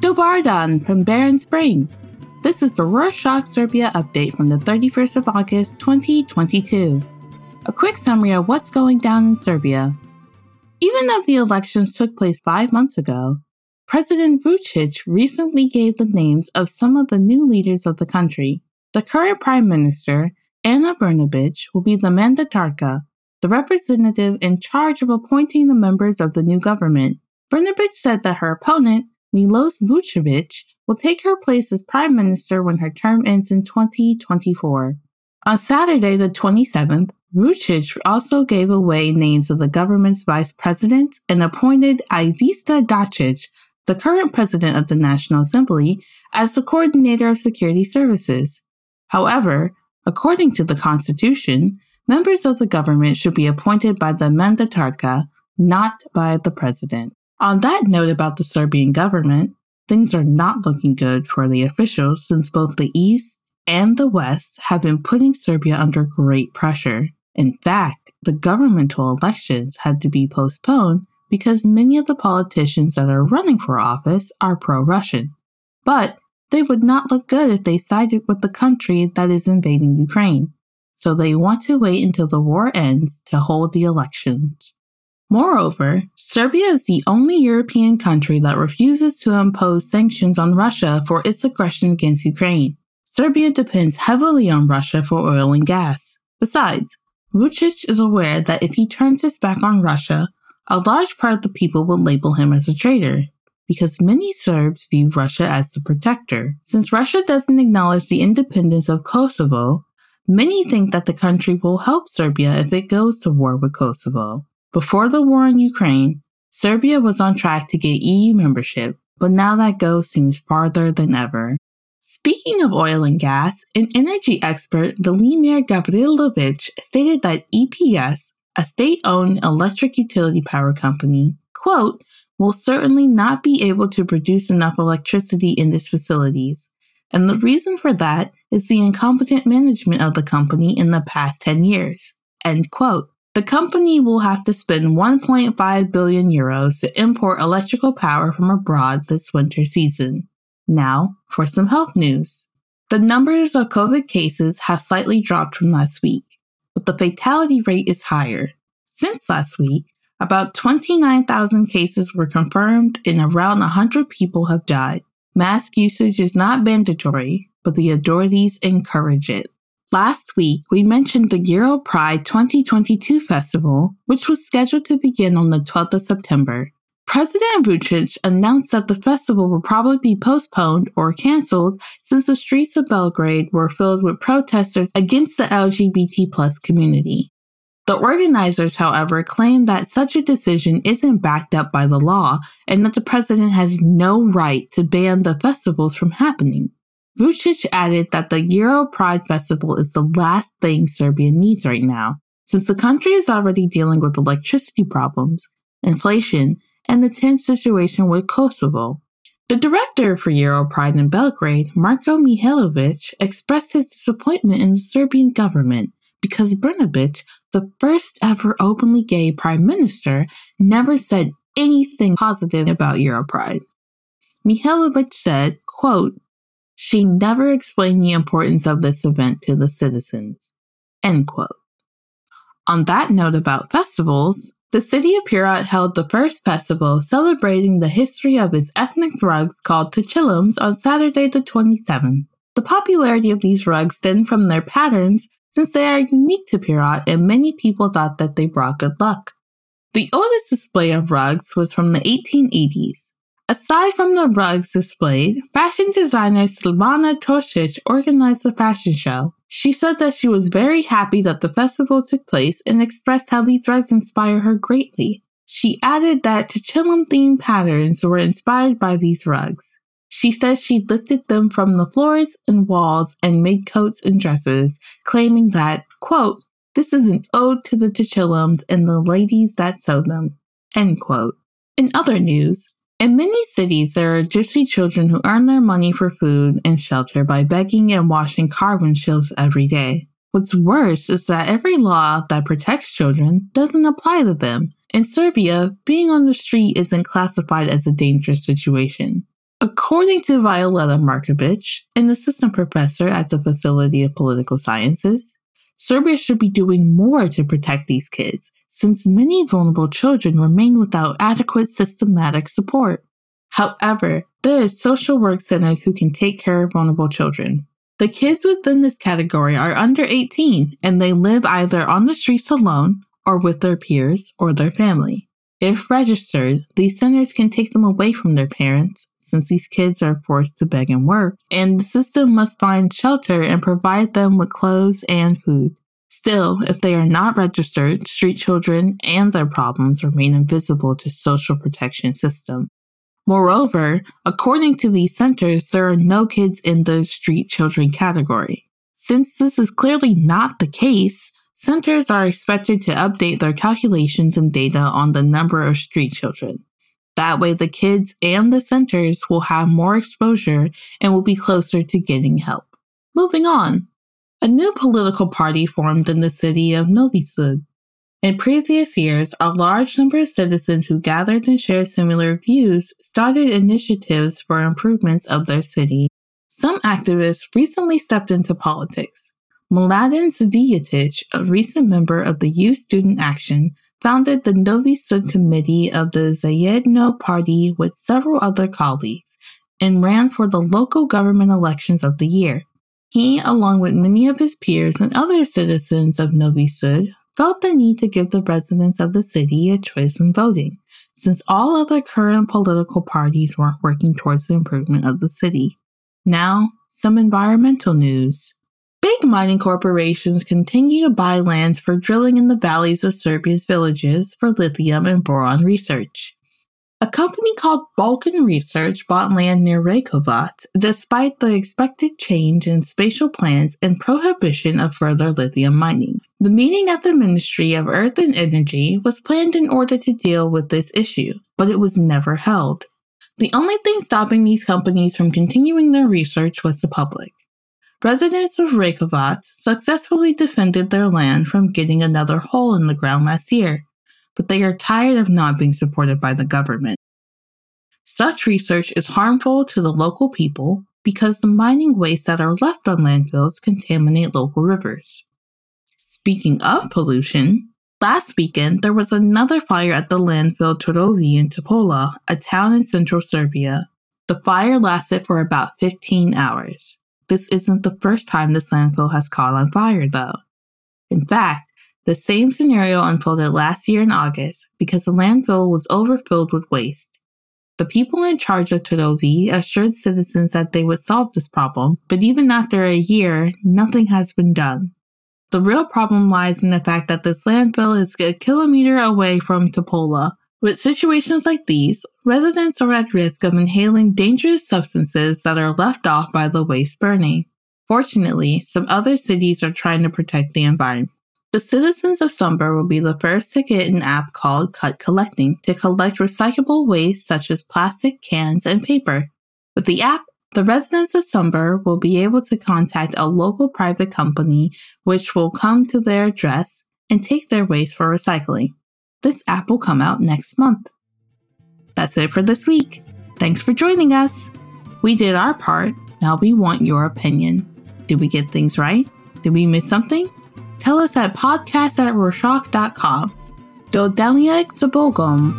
Dobardan from Barron Springs. This is the Rorshok Serbia update from the 31st of August 2022. A quick summary of what's going down in Serbia. Even though the elections took place five months ago, President Vucic recently gave the names of some of the new leaders of the country. The current Prime Minister, Ana Brnabic, will be the mandatarka, the representative in charge of appointing the members of the new government. Brnabic said that her opponent, Milos Vucevic, will take her place as Prime Minister when her term ends in 2024. On Saturday, the 27th, Vucic also gave away names of the government's vice presidents and appointed Ivica Dacic, the current president of the National Assembly, as the coordinator of security services. However, according to the Constitution, members of the government should be appointed by the mandatarka, not by the president. On that note about the Serbian government, things are not looking good for the officials since both the East and the West have been putting Serbia under great pressure. In fact, the governmental elections had to be postponed because many of the politicians that are running for office are pro Russian. But they would not look good if they sided with the country that is invading Ukraine. So they want to wait until the war ends to hold the elections. Moreover, Serbia is the only European country that refuses to impose sanctions on Russia for its aggression against Ukraine. Serbia depends heavily on Russia for oil and gas. Besides, Vucic is aware that if he turns his back on Russia, a large part of the people will label him as a traitor, because many Serbs view Russia as the protector. Since Russia doesn't acknowledge the independence of Kosovo, many think that the country will help Serbia if it goes to war with Kosovo. Before the war in Ukraine, Serbia was on track to get EU membership, but now that goal seems farther than ever. Speaking of oil and gas, an energy expert, Velimir Gavrilovic, stated that EPS, a state-owned electric utility power company, quote, will certainly not be able to produce enough electricity in its facilities. And the reason for that is the incompetent management of the company in the past 10 years. End quote. The company will have to spend 1.5 billion euros to import electrical power from abroad this winter season. Now, for some health news. The numbers of COVID cases have slightly dropped from last week, but the fatality rate is higher. Since last week, about 29,000 cases were confirmed and around 100 people have died. Mask usage is not mandatory, but the authorities encourage it. Last week, we mentioned the Euro Pride 2022 festival, which was scheduled to begin on the 12th of September. President Vucic announced that the festival will probably be postponed or canceled since the streets of Belgrade were filled with protesters against the LGBT plus community. The organizers, however, claim that such a decision isn't backed up by the law and that the president has no right to ban the festivals from happening. Vucic added that the Euro Pride Festival is the last thing Serbia needs right now, since the country is already dealing with electricity problems, inflation, and the tense situation with Kosovo. The director for Euro Pride in Belgrade, Marko Mihailovic, expressed his disappointment in the Serbian government because Brnabic, the first ever openly gay prime minister, never said anything positive about Euro Pride. Mihailovic said, quote, she never explained the importance of this event to the citizens. End quote. On that note about festivals, the city of Pirot held the first festival celebrating the history of its ethnic rugs called Tchilums on Saturday the 27th. The popularity of these rugs stemmed from their patterns since they are unique to Pirot and many people thought that they brought good luck. The oldest display of rugs was from the 1880s. Aside from the rugs displayed, fashion designer Silvana Tosic organized the fashion show. She said that she was very happy that the festival took place and expressed how these rugs inspire her greatly. She added that Tchilum themed patterns were inspired by these rugs. She says she lifted them from the floors and walls and made coats and dresses, claiming that, quote, this is an ode to the Tchilums and the ladies that sew them, end quote. In other news, in many cities, there are gypsy children who earn their money for food and shelter by begging and washing car windshields every day. What's worse is that every law that protects children doesn't apply to them. In Serbia, being on the street isn't classified as a dangerous situation. According to Violeta Markovic, an assistant professor at the Facility of Political Sciences, Serbia should be doing more to protect these kids, since many vulnerable children remain without adequate systematic support. However, there are social work centers who can take care of vulnerable children. The kids within this category are under 18 and they live either on the streets alone or with their peers or their family. If registered, these centers can take them away from their parents since these kids are forced to beg and work, and the system must find shelter and provide them with clothes and food. Still, if they are not registered, street children and their problems remain invisible to social protection system. Moreover, according to these centers, there are no kids in the street children category. Since this is clearly not the case, centers are expected to update their calculations and data on the number of street children. That way, the kids and the centers will have more exposure and will be closer to getting help. Moving on. A new political party formed in the city of Novi Sad. In previous years, a large number of citizens who gathered and shared similar views started initiatives for improvements of their city. Some activists recently stepped into politics. Mladen Cvijetic, a recent member of the Youth Student Action, founded the Novi Sad Committee of the Zajedno Party with several other colleagues and ran for the local government elections of the year. He, along with many of his peers and other citizens of Novi Sad, felt the need to give the residents of the city a choice when voting, since all other current political parties weren't working towards the improvement of the city. Now, some environmental news. Big mining corporations continue to buy lands for drilling in the valleys of Serbia's villages for lithium and boron research. A company called Balkan Research bought land near Rekovac despite the expected change in spatial plans and prohibition of further lithium mining. The meeting at the Ministry of Earth and Energy was planned in order to deal with this issue, but it was never held. The only thing stopping these companies from continuing their research was the public. Residents of Rekovac successfully defended their land from getting another hole in the ground last year, but they are tired of not being supported by the government. Such research is harmful to the local people because the mining wastes that are left on landfills contaminate local rivers. Speaking of pollution, last weekend there was another fire at the landfill Turovi in Topola, a town in central Serbia. The fire lasted for about 15 hours. This isn't the first time this landfill has caught on fire, though. In fact, the same scenario unfolded last year in August because the landfill was overfilled with waste. The people in charge of Turovi assured citizens that they would solve this problem, but even after a year, nothing has been done. The real problem lies in the fact that this landfill is a kilometer away from Topola, with situations like these, residents are at risk of inhaling dangerous substances that are left off by the waste burning. Fortunately, some other cities are trying to protect the environment. The citizens of Sombor will be the first to get an app called Cut Collecting to collect recyclable waste such as plastic, cans, and paper. With the app, the residents of Sombor will be able to contact a local private company which will come to their address and take their waste for recycling. This app will come out next month. That's it for this week. Thanks for joining us. We did our part. Now we want your opinion. Did we get things right? Did we miss something? Tell us at podcast at rorshok.com. Do Deliak Zabogum.